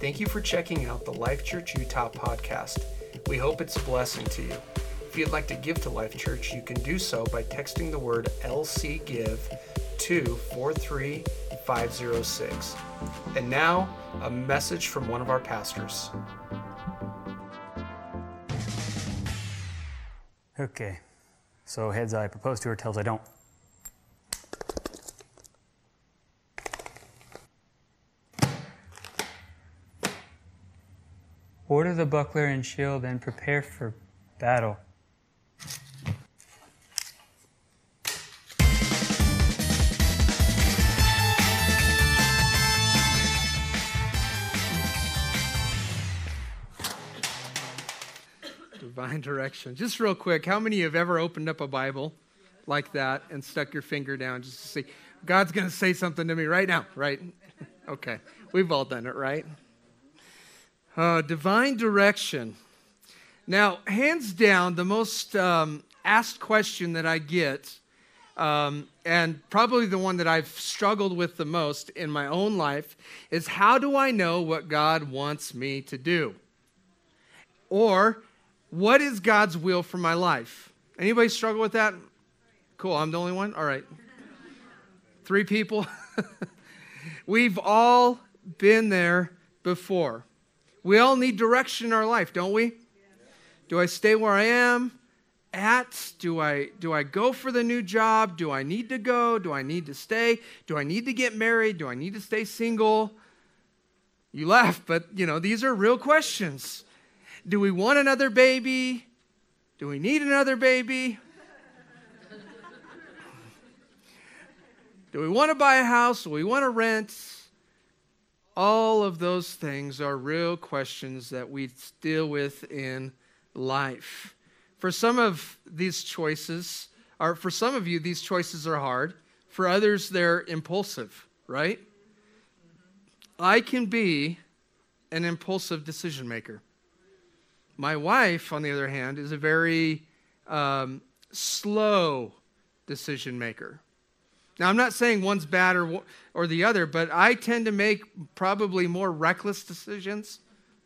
Thank you for checking out the Life Church Utah podcast. We hope it's a blessing to you. If you'd like to give to Life Church, you can do so by texting the word LC Give to 43506. And now, a message from one of our pastors. Okay, so heads I propose to her, tails I don't. Order the buckler and shield and prepare for battle. Divine direction. Just real quick, how many of you have ever opened up a Bible like that and stuck your finger down just to see, God's going to say something to me right now, right? Okay, we've all done it, right? Uh, divine direction. Now, hands down, the most um, asked question that I get, um, and probably the one that I've struggled with the most in my own life, is how do I know what God wants me to do? Or, what is God's will for my life? Anybody struggle with that? Cool, I'm the only one? All right. Three people? We've all been there before. We all need direction in our life, don't we? Do I stay where I am at? Do I do I go for the new job? Do I need to go? Do I need to stay? Do I need to get married? Do I need to stay single? You laugh, but you know, these are real questions. Do we want another baby? Do we need another baby? Do we want to buy a house? Do we want to rent? All of those things are real questions that we deal with in life. For some of these choices, or for some of you, these choices are hard. For others, they're impulsive, right? I can be an impulsive decision maker. My wife, on the other hand, is a very um, slow decision maker. Now, I'm not saying one's bad or, or the other, but I tend to make probably more reckless decisions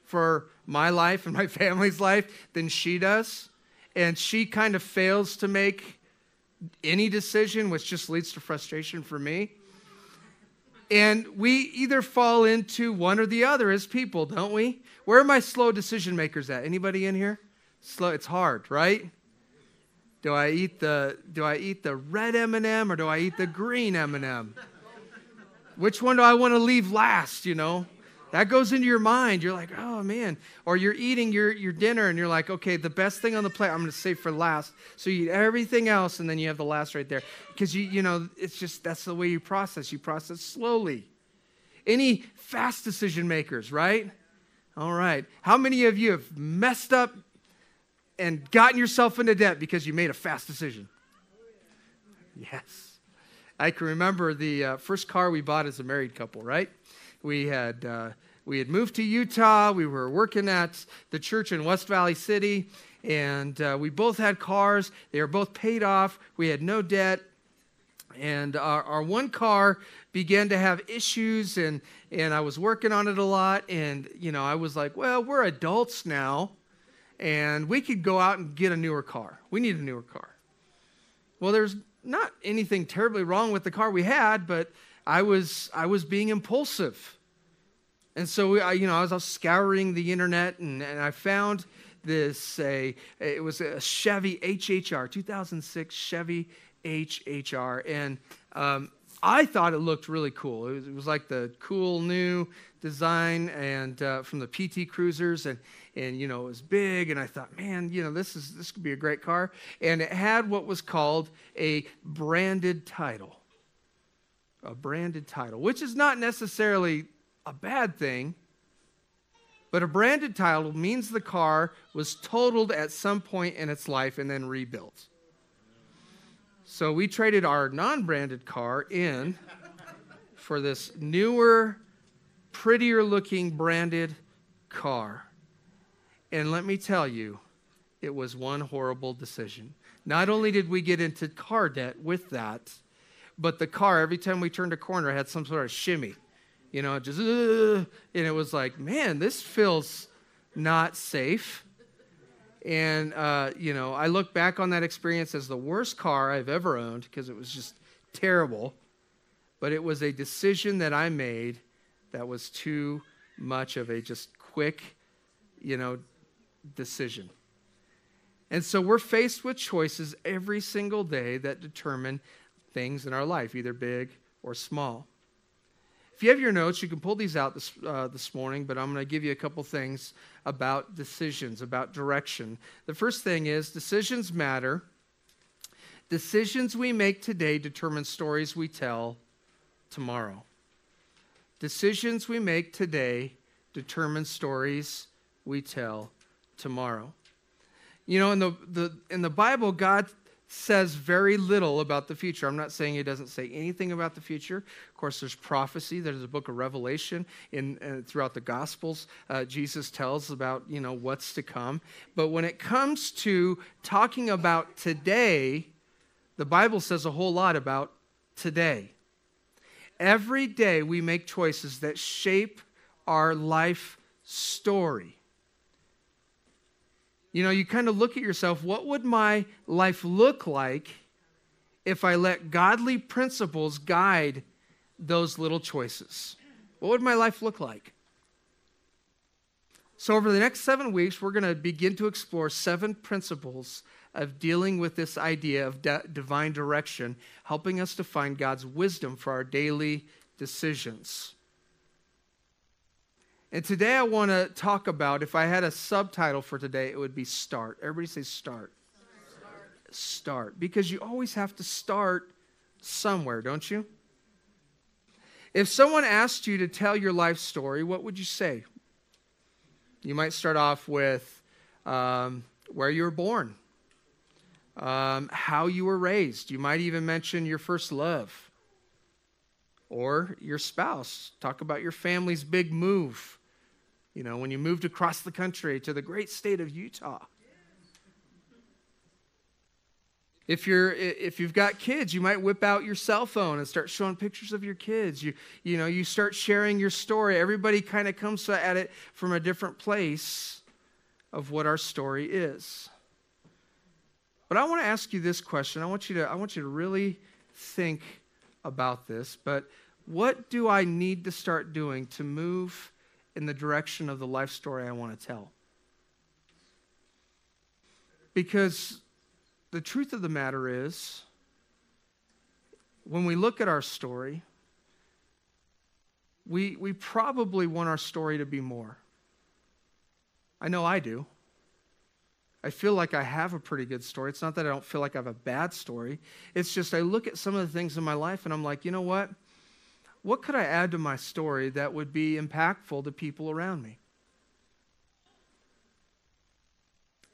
for my life and my family's life than she does. And she kind of fails to make any decision, which just leads to frustration for me. And we either fall into one or the other as people, don't we? Where are my slow decision makers at? Anybody in here? Slow. It's hard, right? Do I eat the do I eat the red M&M or do I eat the green M&M? Which one do I want to leave last, you know? That goes into your mind. You're like, oh man. Or you're eating your, your dinner and you're like, okay, the best thing on the plate I'm going to save for last. So you eat everything else and then you have the last right there. Because you, you know, it's just that's the way you process. You process slowly. Any fast decision makers, right? All right. How many of you have messed up and gotten yourself into debt because you made a fast decision? Yes. I can remember the uh, first car we bought as a married couple, right? We had, uh, we had moved to Utah. We were working at the church in West Valley City, and uh, we both had cars. They were both paid off. We had no debt. And our, our one car began to have issues, and, and I was working on it a lot. And, you know, I was like, well, we're adults now and we could go out and get a newer car. We need a newer car. Well, there's not anything terribly wrong with the car we had, but I was I was being impulsive, and so we, I, you know I was, I was scouring the internet and, and I found this a it was a Chevy HHR 2006 Chevy HHR, and um, I thought it looked really cool. It was, it was like the cool new design and uh, from the PT Cruisers, and and you know it was big. And I thought, man, you know this is this could be a great car. And it had what was called a branded title, a branded title, which is not necessarily a bad thing. But a branded title means the car was totaled at some point in its life and then rebuilt. So we traded our non branded car in for this newer, prettier looking branded car. And let me tell you, it was one horrible decision. Not only did we get into car debt with that, but the car, every time we turned a corner, had some sort of shimmy. You know, just, uh, and it was like, man, this feels not safe. And, uh, you know, I look back on that experience as the worst car I've ever owned because it was just terrible. But it was a decision that I made that was too much of a just quick, you know, decision. And so we're faced with choices every single day that determine things in our life, either big or small. If you have your notes, you can pull these out this, uh, this morning, but I'm going to give you a couple things about decisions, about direction. The first thing is decisions matter. Decisions we make today determine stories we tell tomorrow. Decisions we make today determine stories we tell tomorrow. You know, in the, the, in the Bible, God says very little about the future. I'm not saying he doesn't say anything about the future. Of course, there's prophecy. There's a book of Revelation in uh, throughout the Gospels. Uh, Jesus tells about you know what's to come. But when it comes to talking about today, the Bible says a whole lot about today. Every day we make choices that shape our life story. You know, you kind of look at yourself, what would my life look like if I let godly principles guide those little choices? What would my life look like? So, over the next seven weeks, we're going to begin to explore seven principles of dealing with this idea of divine direction, helping us to find God's wisdom for our daily decisions. And today I want to talk about, if I had a subtitle for today, it would be start. Everybody say start. Start. Start. Because you always have to start somewhere, don't you? If someone asked you to tell your life story, what would you say? You might start off with um, where you were born, um, how you were raised. You might even mention your first love or your spouse. Talk about your family's big move you know, when you moved across the country to the great state of Utah. If you're if you've got kids, you might whip out your cell phone and start showing pictures of your kids. You you know, you start sharing your story. Everybody kind of comes at it from a different place of what our story is. But I want to ask you this question. I want you to I want you to really think about this, but what do I need to start doing to move in the direction of the life story I want to tell. Because the truth of the matter is, when we look at our story, we, we probably want our story to be more. I know I do. I feel like I have a pretty good story. It's not that I don't feel like I have a bad story. It's just I look at some of the things in my life and I'm like, you know what? What could I add to my story that would be impactful to people around me?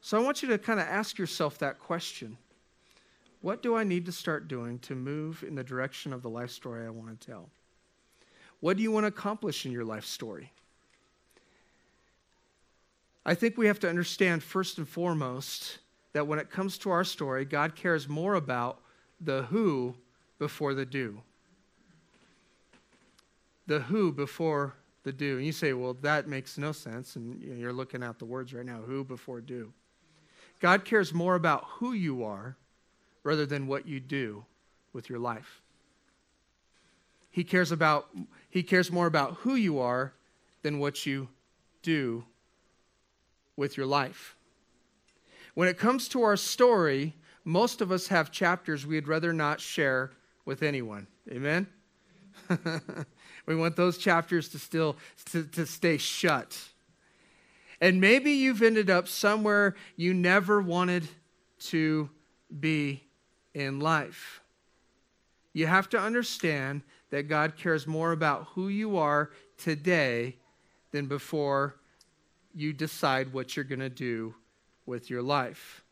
So I want you to kind of ask yourself that question. What do I need to start doing to move in the direction of the life story I want to tell? What do you want to accomplish in your life story? I think we have to understand first and foremost that when it comes to our story, God cares more about the who before the do the who before the do. And you say, well, that makes no sense. And you're looking at the words right now who before do. God cares more about who you are rather than what you do with your life. He cares about he cares more about who you are than what you do with your life. When it comes to our story, most of us have chapters we'd rather not share with anyone. Amen. We want those chapters to still to, to stay shut. And maybe you've ended up somewhere you never wanted to be in life. You have to understand that God cares more about who you are today than before you decide what you're going to do with your life.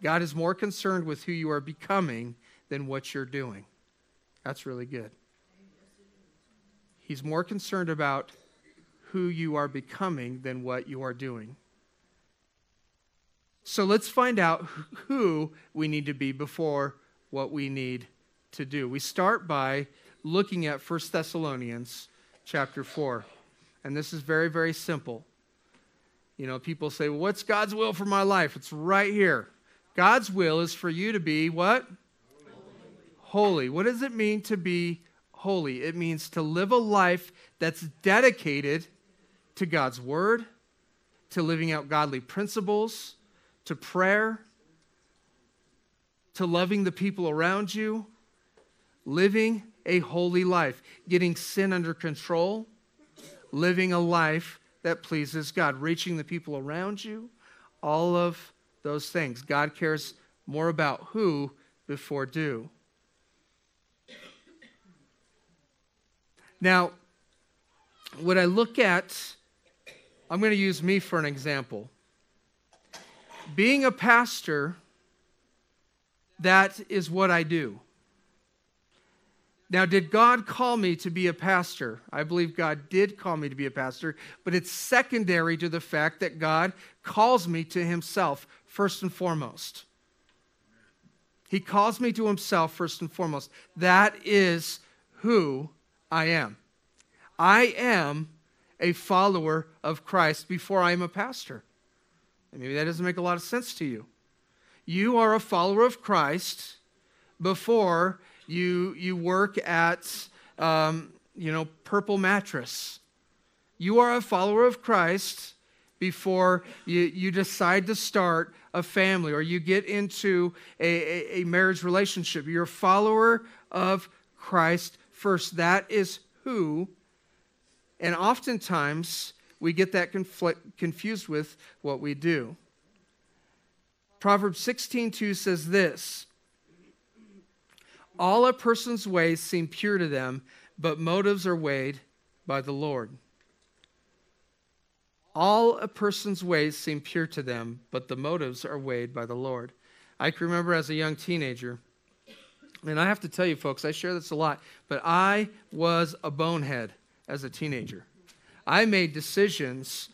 God is more concerned with who you are becoming than what you're doing. That's really good. He's more concerned about who you are becoming than what you are doing. So let's find out who we need to be before what we need to do. We start by looking at 1 Thessalonians chapter 4. And this is very, very simple. You know, people say, well, What's God's will for my life? It's right here. God's will is for you to be what? Holy. holy. What does it mean to be holy? It means to live a life that's dedicated to God's word, to living out godly principles, to prayer, to loving the people around you, living a holy life, getting sin under control, living a life that pleases God, reaching the people around you, all of those things. God cares more about who before do. Now, when I look at, I'm going to use me for an example. Being a pastor, that is what I do. Now, did God call me to be a pastor? I believe God did call me to be a pastor, but it's secondary to the fact that God calls me to Himself first and foremost. He calls me to Himself first and foremost. That is who I am. I am a follower of Christ before I am a pastor. And maybe that doesn't make a lot of sense to you. You are a follower of Christ before you, you work at, um, you know, Purple Mattress. You are a follower of Christ before you, you decide to start a family or you get into a, a, a marriage relationship. You're a follower of Christ first. That is who. And oftentimes we get that conflict, confused with what we do. Proverbs 16:2 says this, all a person's ways seem pure to them, but motives are weighed by the Lord. All a person's ways seem pure to them, but the motives are weighed by the Lord. I can remember as a young teenager, and I have to tell you, folks, I share this a lot, but I was a bonehead as a teenager. I made decisions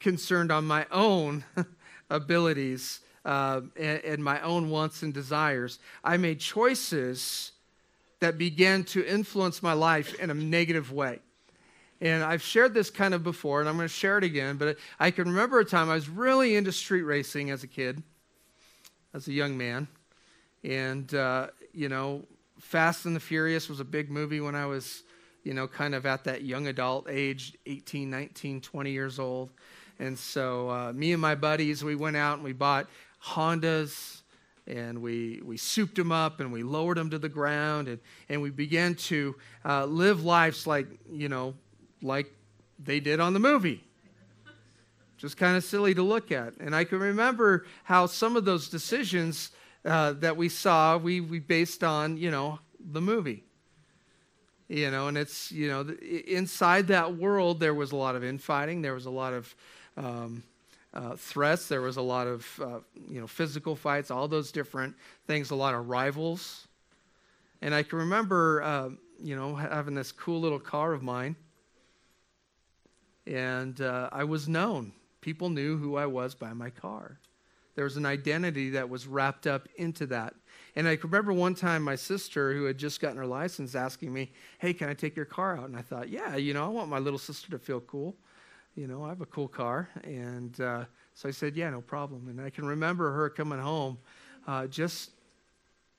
concerned on my own abilities uh, and, and my own wants and desires. I made choices that began to influence my life in a negative way. And I've shared this kind of before, and I'm going to share it again. But I can remember a time I was really into street racing as a kid, as a young man. And, uh, you know, Fast and the Furious was a big movie when I was, you know, kind of at that young adult age 18, 19, 20 years old. And so uh, me and my buddies, we went out and we bought Hondas and we, we souped them up and we lowered them to the ground and, and we began to uh, live lives like, you know, like they did on the movie. Just kind of silly to look at. And I can remember how some of those decisions uh, that we saw, we, we based on, you know, the movie. You know, and it's, you know, inside that world, there was a lot of infighting. There was a lot of, um, uh, threats. There was a lot of uh, you know physical fights, all those different things. A lot of rivals, and I can remember uh, you know having this cool little car of mine, and uh, I was known. People knew who I was by my car. There was an identity that was wrapped up into that. And I remember one time my sister, who had just gotten her license, asking me, Hey, can I take your car out? And I thought, Yeah, you know, I want my little sister to feel cool you know, I have a cool car. And uh, so I said, yeah, no problem. And I can remember her coming home uh, just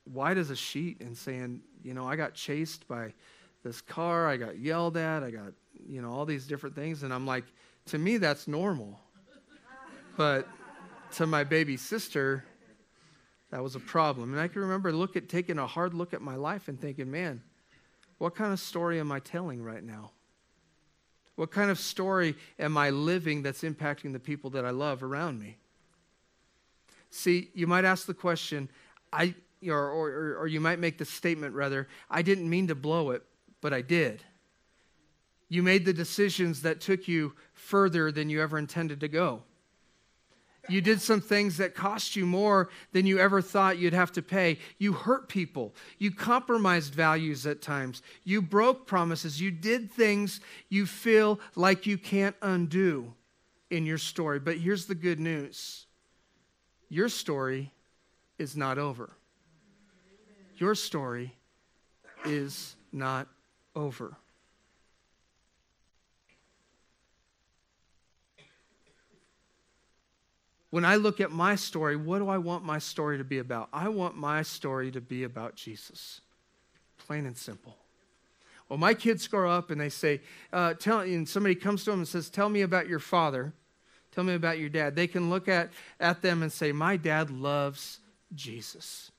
white as a sheet and saying, you know, I got chased by this car. I got yelled at. I got, you know, all these different things. And I'm like, to me, that's normal. But to my baby sister, that was a problem. And I can remember look at taking a hard look at my life and thinking, man, what kind of story am I telling right now? What kind of story am I living that's impacting the people that I love around me? See, you might ask the question, I, or, or, or you might make the statement rather, I didn't mean to blow it, but I did. You made the decisions that took you further than you ever intended to go. You did some things that cost you more than you ever thought you'd have to pay. You hurt people. You compromised values at times. You broke promises. You did things you feel like you can't undo in your story. But here's the good news your story is not over. Your story is not over. When I look at my story, what do I want my story to be about? I want my story to be about Jesus, plain and simple. Well, my kids grow up and they say, uh, tell, and somebody comes to them and says, Tell me about your father. Tell me about your dad. They can look at, at them and say, My dad loves Jesus.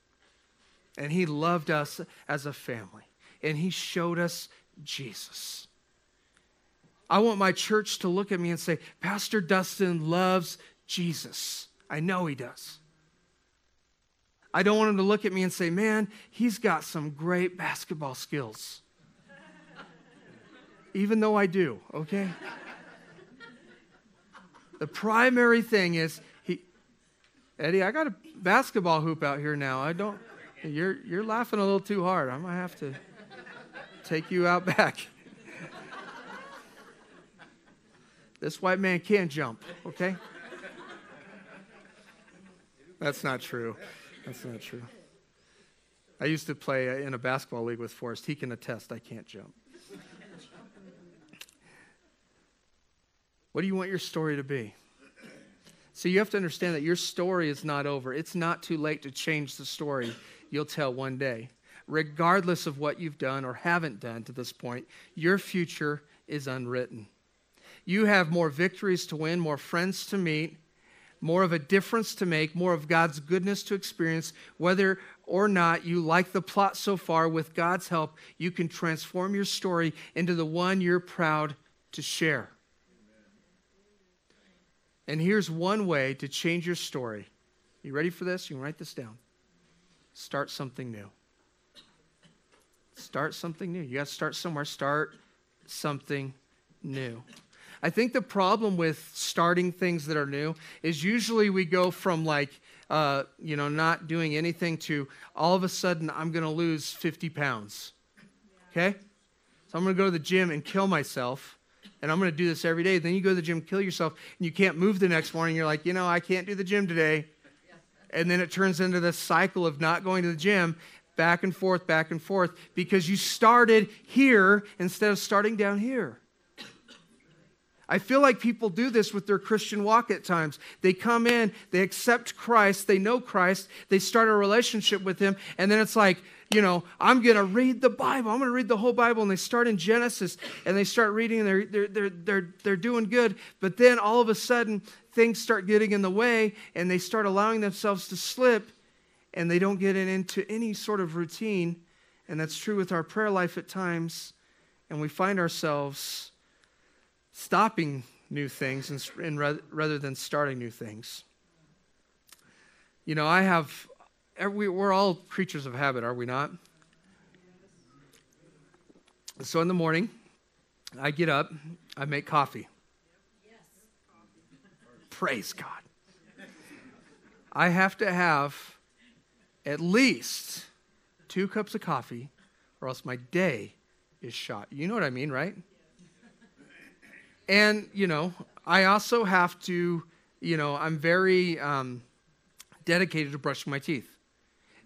And he loved us as a family. And he showed us Jesus. I want my church to look at me and say, Pastor Dustin loves Jesus. I know he does. I don't want him to look at me and say, man, he's got some great basketball skills. Even though I do, okay? the primary thing is he Eddie, I got a basketball hoop out here now. I don't you're you're laughing a little too hard. I might have to take you out back. this white man can't jump, okay? That's not true. That's not true. I used to play in a basketball league with Forrest. He can attest I can't jump. What do you want your story to be? So you have to understand that your story is not over. It's not too late to change the story you'll tell one day. Regardless of what you've done or haven't done to this point, your future is unwritten. You have more victories to win, more friends to meet, more of a difference to make, more of God's goodness to experience. Whether or not you like the plot so far, with God's help, you can transform your story into the one you're proud to share. And here's one way to change your story. You ready for this? You can write this down. Start something new. Start something new. You got to start somewhere. Start something new. I think the problem with starting things that are new is usually we go from like, uh, you know, not doing anything to all of a sudden I'm going to lose 50 pounds. Okay? So I'm going to go to the gym and kill myself. And I'm going to do this every day. Then you go to the gym, kill yourself, and you can't move the next morning. You're like, you know, I can't do the gym today. And then it turns into this cycle of not going to the gym back and forth, back and forth, because you started here instead of starting down here. I feel like people do this with their Christian walk at times. They come in, they accept Christ, they know Christ, they start a relationship with Him, and then it's like, you know, I'm going to read the Bible. I'm going to read the whole Bible. And they start in Genesis and they start reading and they're, they're, they're, they're, they're doing good. But then all of a sudden, things start getting in the way and they start allowing themselves to slip and they don't get into any sort of routine. And that's true with our prayer life at times. And we find ourselves stopping new things and, rather than starting new things. You know, I have, we're all creatures of habit, are we not? So in the morning, I get up, I make coffee. Praise God. I have to have at least two cups of coffee, or else my day is shot. You know what I mean, right? And, you know, I also have to, you know, I'm very um, dedicated to brushing my teeth.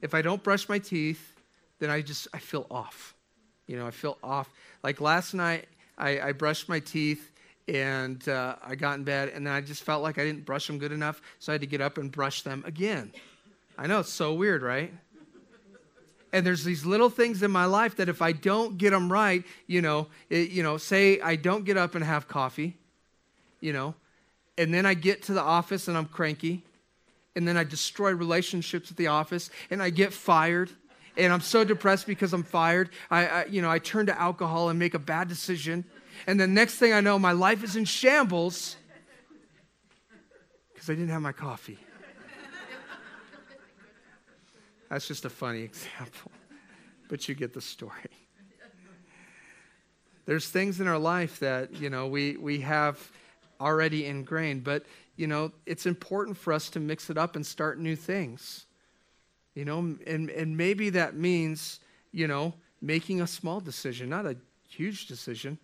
If I don't brush my teeth, then I just, I feel off. You know, I feel off. Like last night, I, I brushed my teeth and uh, I got in bed, and then I just felt like I didn't brush them good enough, so I had to get up and brush them again. I know it's so weird, right? And there's these little things in my life that if I don't get them right, you know, it, you know, say I don't get up and have coffee, you know, and then I get to the office and I'm cranky, and then I destroy relationships at the office, and I get fired, and I'm so depressed because I'm fired. I, I you know, I turn to alcohol and make a bad decision, and the next thing I know, my life is in shambles because I didn't have my coffee. That's just a funny example, but you get the story. There's things in our life that, you know, we, we have already ingrained, but, you know, it's important for us to mix it up and start new things. You know, and, and maybe that means, you know, making a small decision, not a huge decision.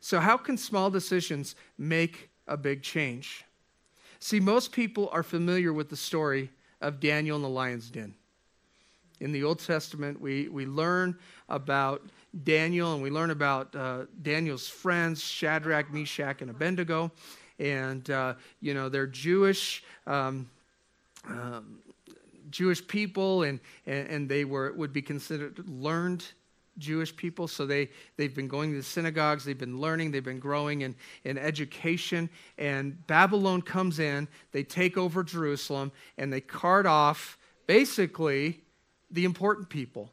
So, how can small decisions make a big change? See, most people are familiar with the story of Daniel in the lion's den in the Old Testament, we, we learn about Daniel and we learn about uh, Daniel's friends, Shadrach, Meshach, and Abednego. and uh, you know they're Jewish. Um, um, Jewish people, and, and, and they were would be considered learned Jewish people. So they, they've been going to the synagogues, they've been learning, they've been growing in, in education. And Babylon comes in, they take over Jerusalem, and they cart off basically the important people.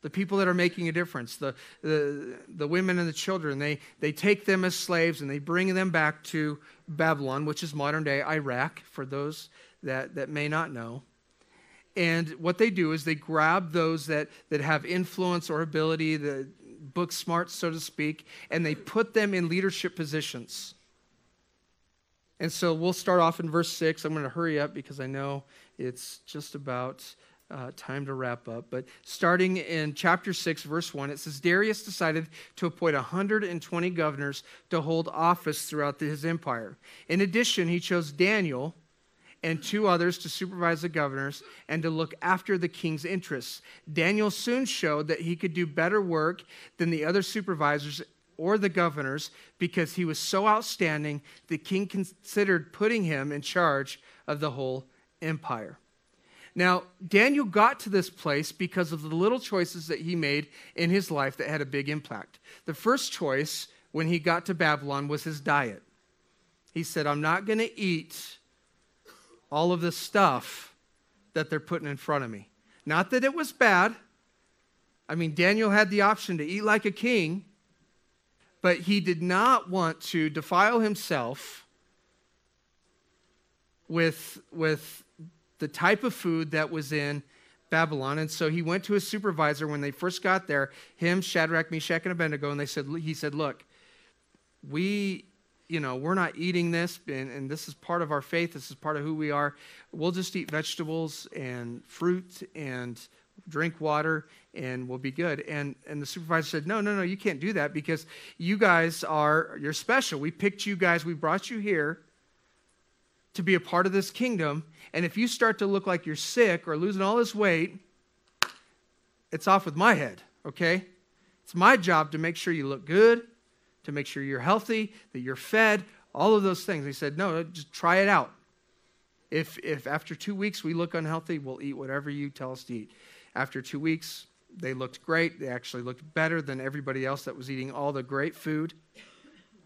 The people that are making a difference, the, the, the women and the children, they, they take them as slaves and they bring them back to Babylon, which is modern day Iraq, for those that, that may not know. And what they do is they grab those that, that have influence or ability, the book smart, so to speak, and they put them in leadership positions. And so we'll start off in verse 6. I'm going to hurry up because I know it's just about uh, time to wrap up. But starting in chapter 6, verse 1, it says Darius decided to appoint 120 governors to hold office throughout his empire. In addition, he chose Daniel and two others to supervise the governors and to look after the king's interests. Daniel soon showed that he could do better work than the other supervisors or the governors because he was so outstanding, the king considered putting him in charge of the whole empire. Now, Daniel got to this place because of the little choices that he made in his life that had a big impact. The first choice when he got to Babylon was his diet. He said, I'm not going to eat all of this stuff that they're putting in front of me. Not that it was bad. I mean, Daniel had the option to eat like a king, but he did not want to defile himself with, with the type of food that was in Babylon. And so he went to his supervisor when they first got there, him, Shadrach, Meshach, and Abednego, and they said, he said, Look, we you know, we're not eating this, and, and this is part of our faith, this is part of who we are. We'll just eat vegetables and fruit and drink water and we'll be good. And, and the supervisor said, No, no, no, you can't do that because you guys are, you're special. We picked you guys, we brought you here to be a part of this kingdom. And if you start to look like you're sick or losing all this weight, it's off with my head, okay? It's my job to make sure you look good to make sure you're healthy, that you're fed, all of those things. He said, no, just try it out. If, if after two weeks we look unhealthy, we'll eat whatever you tell us to eat. After two weeks, they looked great. They actually looked better than everybody else that was eating all the great food,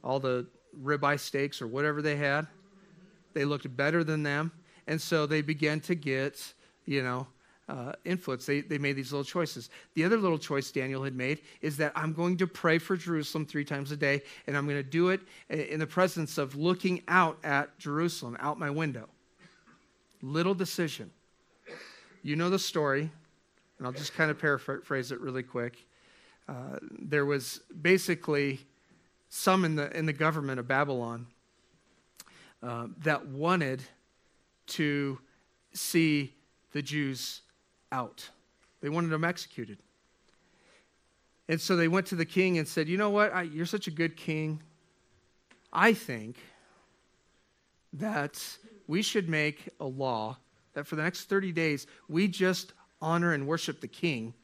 all the ribeye steaks or whatever they had. They looked better than them. And so they began to get, you know, uh, influence. They, they made these little choices. The other little choice Daniel had made is that I'm going to pray for Jerusalem three times a day, and I'm going to do it in the presence of looking out at Jerusalem, out my window. Little decision. You know the story, and I'll just kind of paraphrase it really quick. Uh, there was basically some in the, in the government of Babylon uh, that wanted to see the Jews out. They wanted them executed. And so they went to the king and said, You know what? I, you're such a good king. I think that we should make a law that for the next 30 days we just honor and worship the king.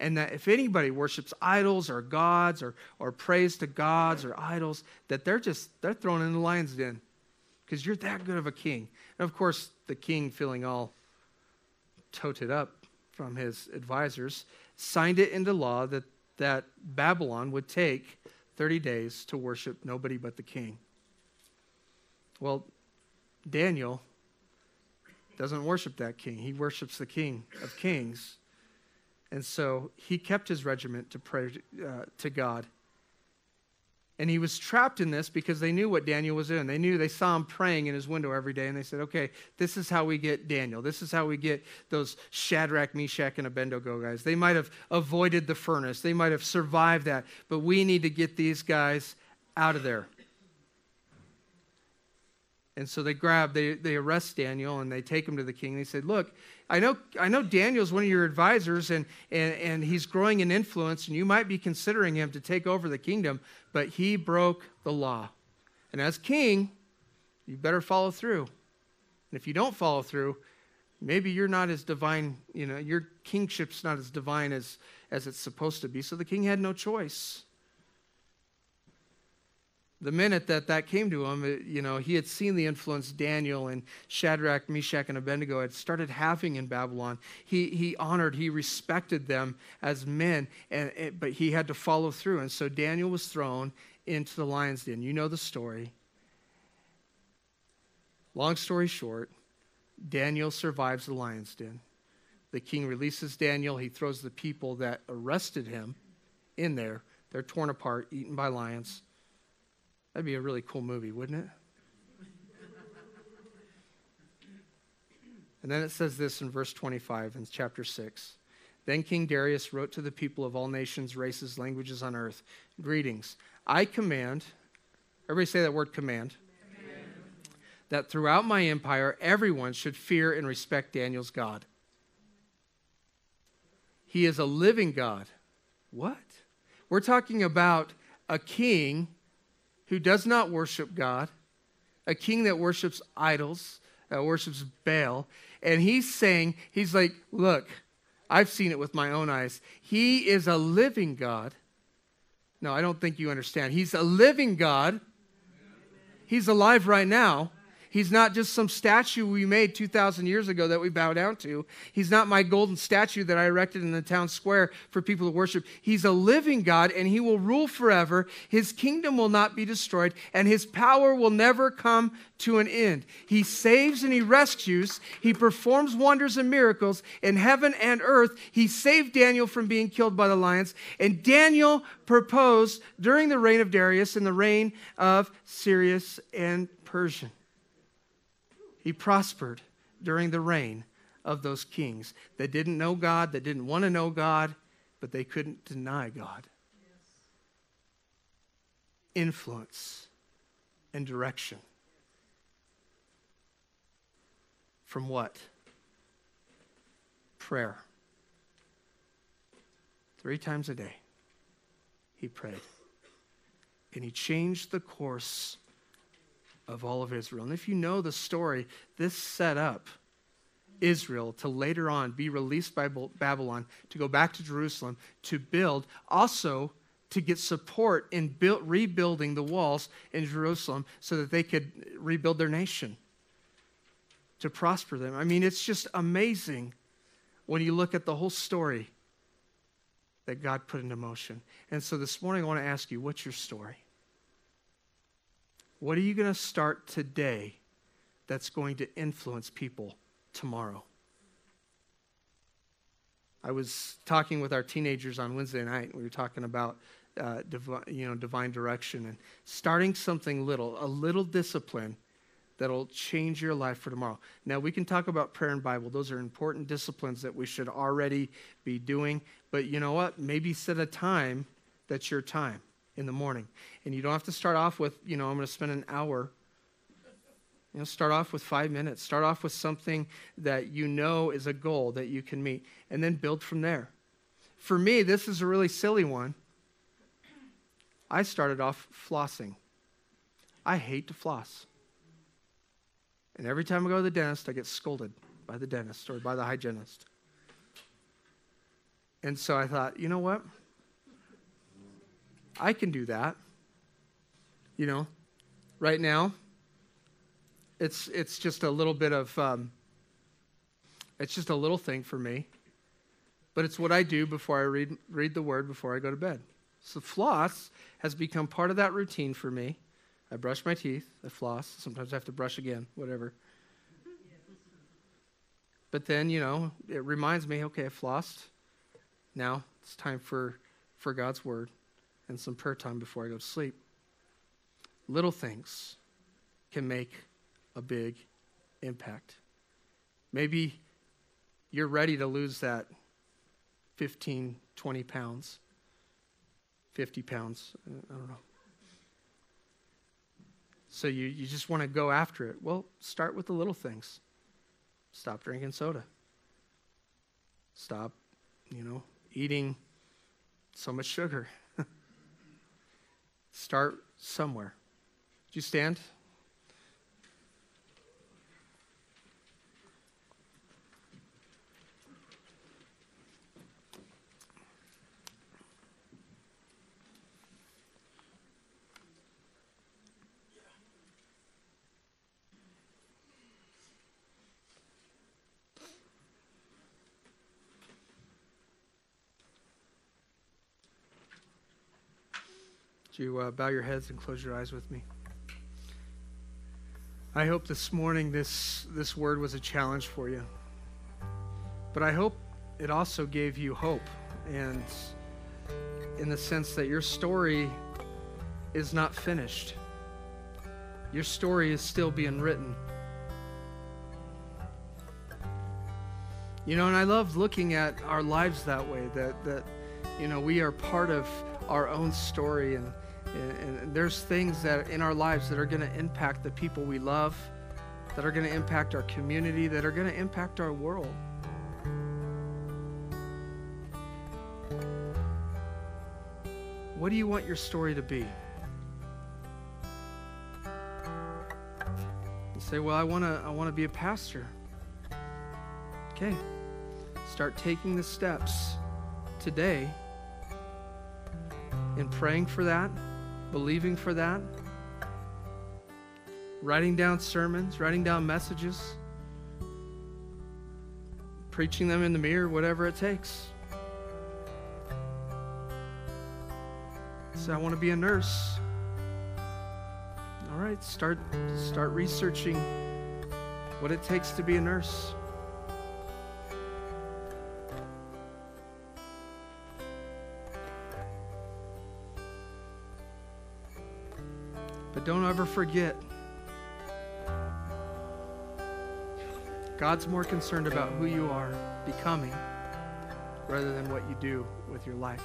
And that if anybody worships idols or gods or, or prays to gods or idols, that they're just they're thrown in the lion's den because you're that good of a king. And of course, the king feeling all toted up from his advisors, signed it into law that, that Babylon would take 30 days to worship nobody but the king. Well, Daniel doesn't worship that king. He worships the king of kings. And so he kept his regiment to pray uh, to God. And he was trapped in this because they knew what Daniel was doing. They knew they saw him praying in his window every day, and they said, okay, this is how we get Daniel. This is how we get those Shadrach, Meshach, and Abednego guys. They might have avoided the furnace, they might have survived that, but we need to get these guys out of there. And so they grab, they, they arrest Daniel and they take him to the king. They said, Look, I know, I know Daniel's one of your advisors and, and, and he's growing in influence, and you might be considering him to take over the kingdom, but he broke the law. And as king, you better follow through. And if you don't follow through, maybe you're not as divine, you know, your kingship's not as divine as, as it's supposed to be. So the king had no choice. The minute that that came to him, it, you know, he had seen the influence Daniel and Shadrach, Meshach, and Abednego had started having in Babylon. He, he honored, he respected them as men, and, but he had to follow through. And so Daniel was thrown into the lion's den. You know the story. Long story short, Daniel survives the lion's den. The king releases Daniel. He throws the people that arrested him in there. They're torn apart, eaten by lions. That'd be a really cool movie, wouldn't it? And then it says this in verse 25 in chapter 6. Then King Darius wrote to the people of all nations, races, languages on earth Greetings. I command, everybody say that word command, command, that throughout my empire everyone should fear and respect Daniel's God. He is a living God. What? We're talking about a king who does not worship God, a king that worships idols, that worships Baal. And he's saying, he's like, look, I've seen it with my own eyes. He is a living God. No, I don't think you understand. He's a living God. He's alive right now. He's not just some statue we made 2,000 years ago that we bow down to. He's not my golden statue that I erected in the town square for people to worship. He's a living God and he will rule forever. His kingdom will not be destroyed and his power will never come to an end. He saves and he rescues. He performs wonders and miracles in heaven and earth. He saved Daniel from being killed by the lions. And Daniel proposed during the reign of Darius and the reign of Cyrus and Persian. He prospered during the reign of those kings that didn't know God, that didn't want to know God, but they couldn't deny God. Influence and direction. From what? Prayer. Three times a day, he prayed. And he changed the course of all of Israel. And if you know the story, this set up Israel to later on be released by Babylon, to go back to Jerusalem, to build, also to get support in build, rebuilding the walls in Jerusalem so that they could rebuild their nation, to prosper them. I mean, it's just amazing when you look at the whole story that God put into motion. And so this morning, I want to ask you, what's your story? What are you going to start today that's going to influence people tomorrow? I was talking with our teenagers on Wednesday night. We were talking about uh, you know divine direction and starting something little, a little discipline that'll change your life for tomorrow. Now we can talk about prayer and Bible; those are important disciplines that we should already be doing. But you know what? Maybe set a time that's your time in the morning. And you don't have to start off with, you know, I'm going to spend an hour. You know, start off with five minutes. Start off with something that you know is a goal that you can meet, and then build from there. For me, this is a really silly one. I started off flossing. I hate to floss. And every time I go to the dentist, I get scolded by the dentist or by the hygienist. And so I thought, you know what? I can do that. You know, right now, it's it's just a little bit of um, it's just a little thing for me, but it's what I do before I read read the Word before I go to bed. So floss has become part of that routine for me. I brush my teeth, I floss. Sometimes I have to brush again, whatever. But then, you know, it reminds me, okay, I flossed. Now it's time for, for God's word and some prayer time before I go to sleep. Little things can make a big impact. Maybe you're ready to lose that 15, 20 pounds, 50 pounds, I don't know. So you, you just want to go after it. Well, start with the little things. Stop drinking soda. Stop, you know, eating so much sugar. Start somewhere. Would you stand? Would you uh, bow your heads and close your eyes with me? I hope this morning this, this word was a challenge for you. But I hope it also gave you hope and in the sense that your story is not finished. Your story is still being written. You know, and I love looking at our lives that way, that, that you know, we are part of our own story and and, and there's things that in our lives that are going to impact the people we love, that are going to impact our community, that are going to impact our world. What do you want your story to be? You say, "Well, I want to I want to be a pastor." Okay. Start taking the steps today in praying for that believing for that, writing down sermons, writing down messages, preaching them in the mirror, whatever it takes. So I want to be a nurse. All right, start start researching what it takes to be a nurse. Don't ever forget God's more concerned about who you are becoming rather than what you do with your life.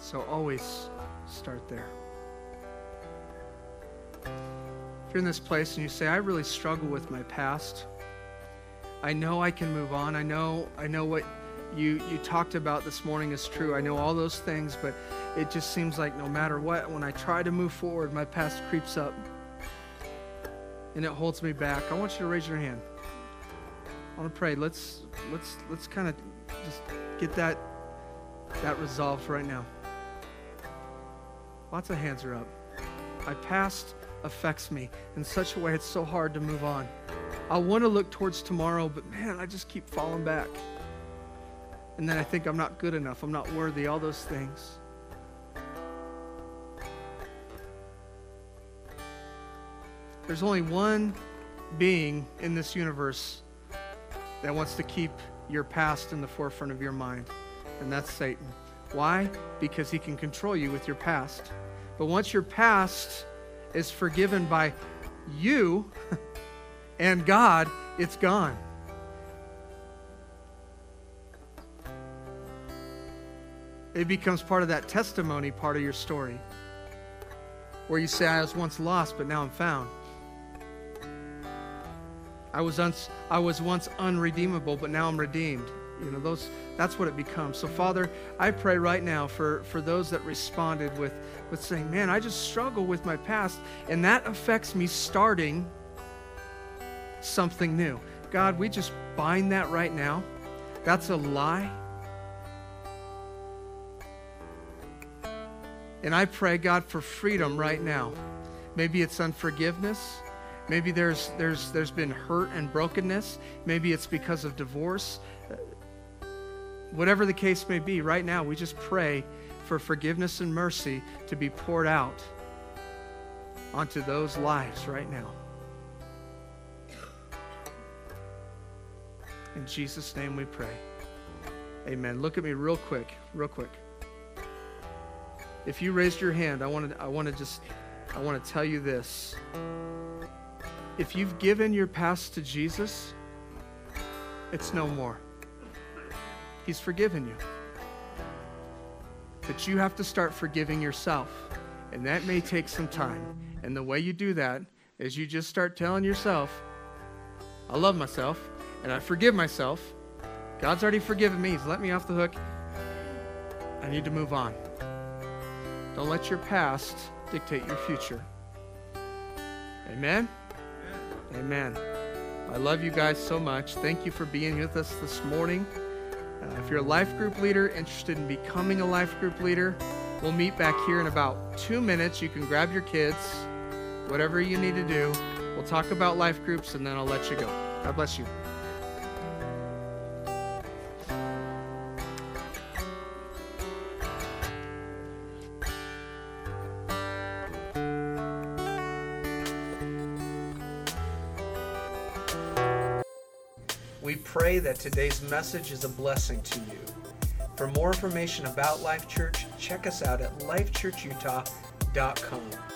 So always start there. If you're in this place and you say, I really struggle with my past, I know I can move on. I know I know what you you talked about this morning is true. I know all those things, but it just seems like no matter what, when I try to move forward, my past creeps up and it holds me back. I want you to raise your hand. I want to pray. Let's let's let's kind of just get that that resolved right now. Lots of hands are up. My past affects me in such a way it's so hard to move on. I want to look towards tomorrow, but man, I just keep falling back. And then I think I'm not good enough, I'm not worthy, all those things. There's only one being in this universe that wants to keep your past in the forefront of your mind, and that's Satan. Why? Because he can control you with your past. But once your past is forgiven by you and God, it's gone. It becomes part of that testimony part of your story where you say, I was once lost, but now I'm found. I was, uns- I was once unredeemable, but now I'm redeemed. You know, those, that's what it becomes. So, Father, I pray right now for, for those that responded with, with saying, Man, I just struggle with my past, and that affects me starting something new. God, we just bind that right now. That's a lie. And I pray, God, for freedom right now. Maybe it's unforgiveness. Maybe there's, there's, there's been hurt and brokenness. Maybe it's because of divorce. Whatever the case may be, right now, we just pray for forgiveness and mercy to be poured out onto those lives right now. In Jesus' name we pray. Amen. Look at me real quick, real quick. If you raised your hand, I want to I want to just I want to tell you this if you've given your past to Jesus, it's no more. He's forgiven you. But you have to start forgiving yourself. And that may take some time. And the way you do that is you just start telling yourself, I love myself and I forgive myself. God's already forgiven me. He's let me off the hook. I need to move on. Don't let your past dictate your future. Amen. Amen. I love you guys so much. Thank you for being with us this morning. Uh, if you're a life group leader interested in becoming a life group leader, we'll meet back here in about two minutes. You can grab your kids, whatever you need to do. We'll talk about life groups and then I'll let you go. God bless you. Pray that today's message is a blessing to you. For more information about Life Church, check us out at lifechurchutah.com.